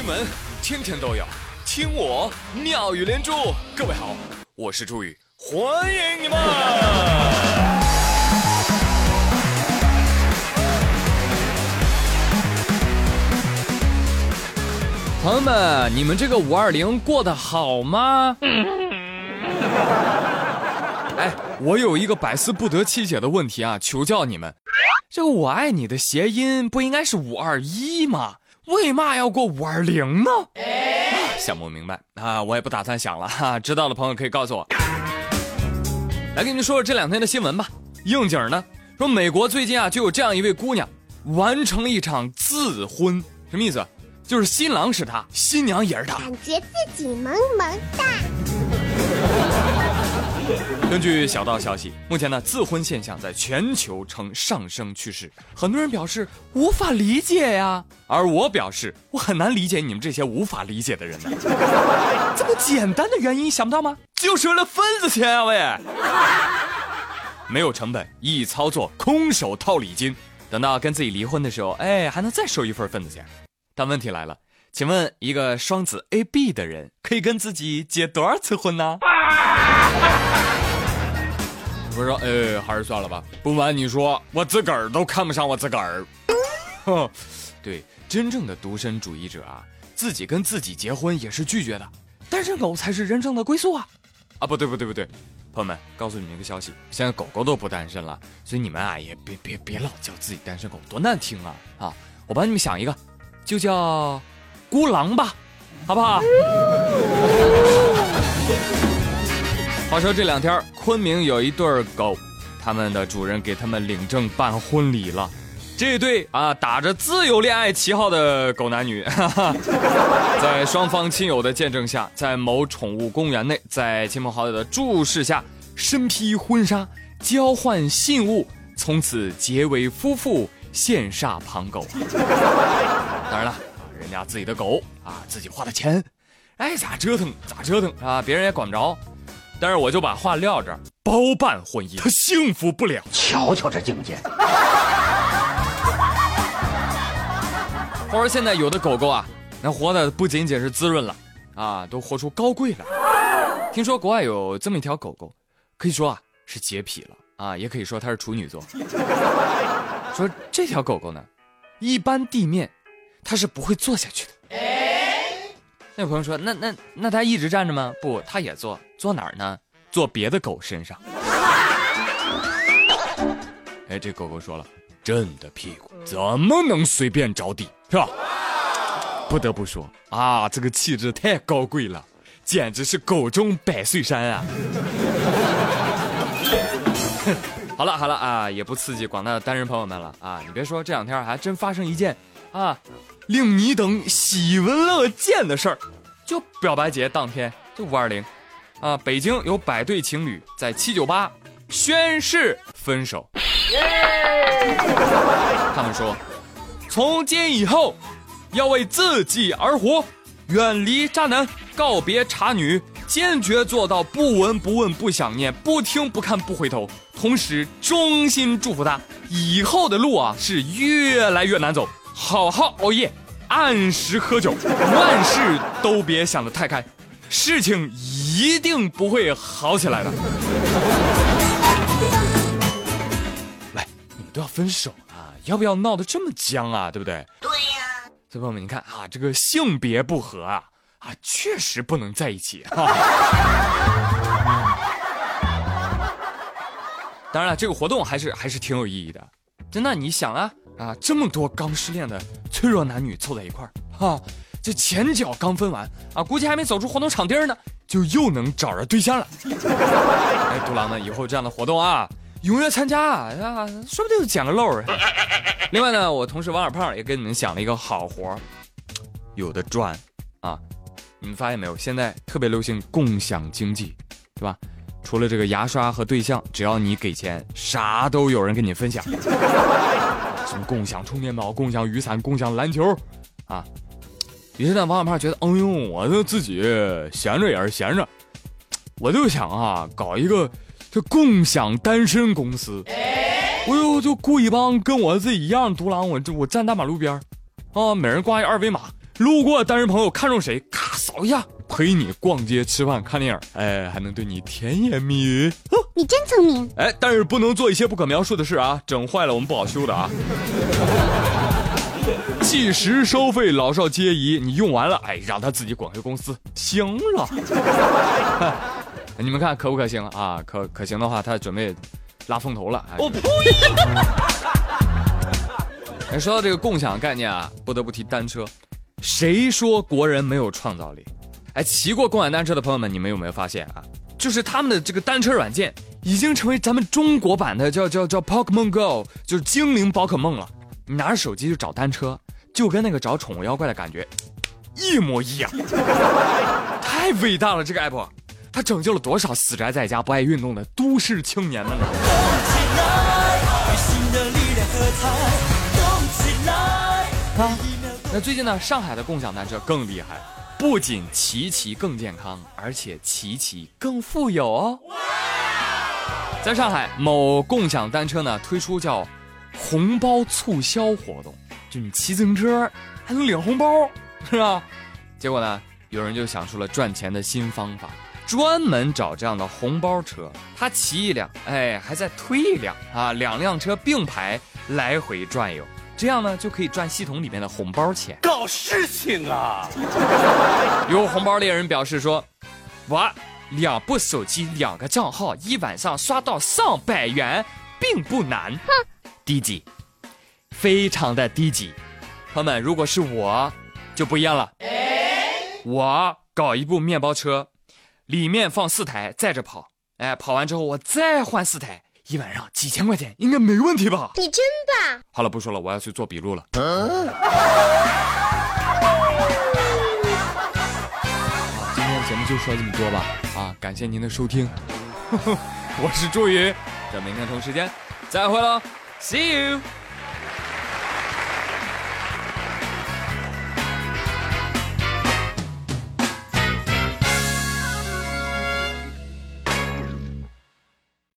新闻天天都有，听我妙语连珠。各位好，我是朱宇，欢迎你们！朋友们，你们这个五二零过得好吗？哎，我有一个百思不得其解的问题啊，求教你们。这个“我爱你”的谐音不应该是五二一吗？为嘛要过五二零呢？想不明白啊！我也不打算想了 哈。知道的朋友可以告诉我。来给你们说说这两天的新闻吧。应景呢，说美国最近啊就有这样一位姑娘，完成了一场自婚，什么意思？就是新郎是她，新娘也是她，感觉自己萌萌哒。根据小道消息，目前呢，自婚现象在全球呈上升趋势。很多人表示无法理解呀，而我表示我很难理解你们这些无法理解的人呢。这么简单的原因想不到吗？就是为了份子钱啊喂！没有成本，易操作，空手套礼金，等到跟自己离婚的时候，哎，还能再收一份份子钱。但问题来了，请问一个双子 A B 的人可以跟自己结多少次婚呢？我说，哎，还是算了吧。不瞒你说，我自个儿都看不上我自个儿。对，真正的独身主义者啊，自己跟自己结婚也是拒绝的。单身狗才是真正的归宿啊！啊，不对，不对，不对，朋友们，告诉你们一个消息，现在狗狗都不单身了，所以你们啊也别别别老叫自己单身狗，多难听啊！啊，我帮你们想一个，就叫孤狼吧，好不好？话说这两天，昆明有一对狗，他们的主人给他们领证办婚礼了。这对啊，打着自由恋爱旗号的狗男女，在双方亲友的见证下，在某宠物公园内，在亲朋好友的注视下，身披婚纱，交换信物，从此结为夫妇，羡煞旁狗。当然了，人家自己的狗啊，自己花的钱，爱咋折腾咋折腾啊，别人也管不着。但是我就把话撂这儿，包办婚姻，他幸福不了。瞧瞧这境界。话说现在有的狗狗啊，那活的不仅仅是滋润了，啊，都活出高贵了。听说国外有这么一条狗狗，可以说啊是洁癖了啊，也可以说它是处女座。说这条狗狗呢，一般地面它是不会坐下去的。那朋友说：“那那那它一直站着吗？不，它也坐，坐哪儿呢？坐别的狗身上。”哎，这狗狗说了：“朕的屁股怎么能随便着地，是吧？”不得不说啊，这个气质太高贵了，简直是狗中百岁山啊！好了好了啊，也不刺激广大的单身朋友们了啊！你别说，这两天还真发生一件啊。令你等喜闻乐见的事儿，就表白节当天，就五二零，啊，北京有百对情侣在七九八宣誓分手。他们说，从今以后要为自己而活，远离渣男，告别茶女，坚决做到不闻不问不想念，不听不看不回头。同时，衷心祝福他以后的路啊是越来越难走。好好熬夜，按时喝酒，万事都别想得太开，事情一定不会好起来的。喂，你们都要分手了，要不要闹得这么僵啊？对不对？对呀。小朋友们，你看啊，这个性别不合啊，啊，确实不能在一起。当然了，这个活动还是还是挺有意义的。真的，你想啊。啊，这么多刚失恋的脆弱男女凑在一块儿，哈，这前脚刚分完啊，估计还没走出活动场地呢，就又能找着对象了。哎，独狼呢，以后这样的活动啊，踊跃参加啊，说不定就捡个漏。另外呢，我同事王二胖也给你们想了一个好活有的赚啊。你们发现没有？现在特别流行共享经济，对吧？除了这个牙刷和对象，只要你给钱，啥都有人跟你分享。什么共享充电宝、共享雨伞、共享篮球，啊！于是呢，王小胖觉得，哎呦，我就自己闲着也是闲着，我就想啊，搞一个这共享单身公司，我又就雇一帮跟我自己一样独狼，我这我站大马路边啊，每人挂一二维码，路过单身朋友看中谁，咔扫一下，陪你逛街、吃饭、看电影，哎，还能对你甜言蜜语。你真聪明。哎，但是不能做一些不可描述的事啊，整坏了我们不好修的啊。计时收费，老少皆宜。你用完了，哎，让他自己滚回公司，行了。你们看可不可行啊？可可行的话，他准备拉风头了。我呸！哎，说到这个共享概念啊，不得不提单车。谁说国人没有创造力？哎，骑过共享单车的朋友们，你们有没有发现啊？就是他们的这个单车软件已经成为咱们中国版的叫叫叫 Pokemon Go，就是精灵宝可梦了。你拿着手机就找单车，就跟那个找宠物妖怪的感觉一模一样。太伟大了，这个 app，它拯救了多少死宅在家不爱运动的都市青年们呢？啊，那最近呢，上海的共享单车更厉害，不仅骑骑更健康，而且骑骑更富有哦。在上海某共享单车呢推出叫红包促销活动，就你骑自行车还能领红包，是吧？结果呢，有人就想出了赚钱的新方法，专门找这样的红包车，他骑一辆，哎，还在推一辆啊，两辆车并排来回转悠。这样呢，就可以赚系统里面的红包钱。搞事情啊！有红包猎人表示说：“我两部手机、两个账号，一晚上刷到上百元，并不难。”哼，低级，非常的低级。朋友们，如果是我，就不一样了。我搞一部面包车，里面放四台，载着跑。哎，跑完之后我再换四台。一晚上几千块钱应该没问题吧？你真棒！好了，不说了，我要去做笔录了。今天的节目就说这么多吧。啊，感谢您的收听，我是朱宇，咱明天同时间再会喽，See you。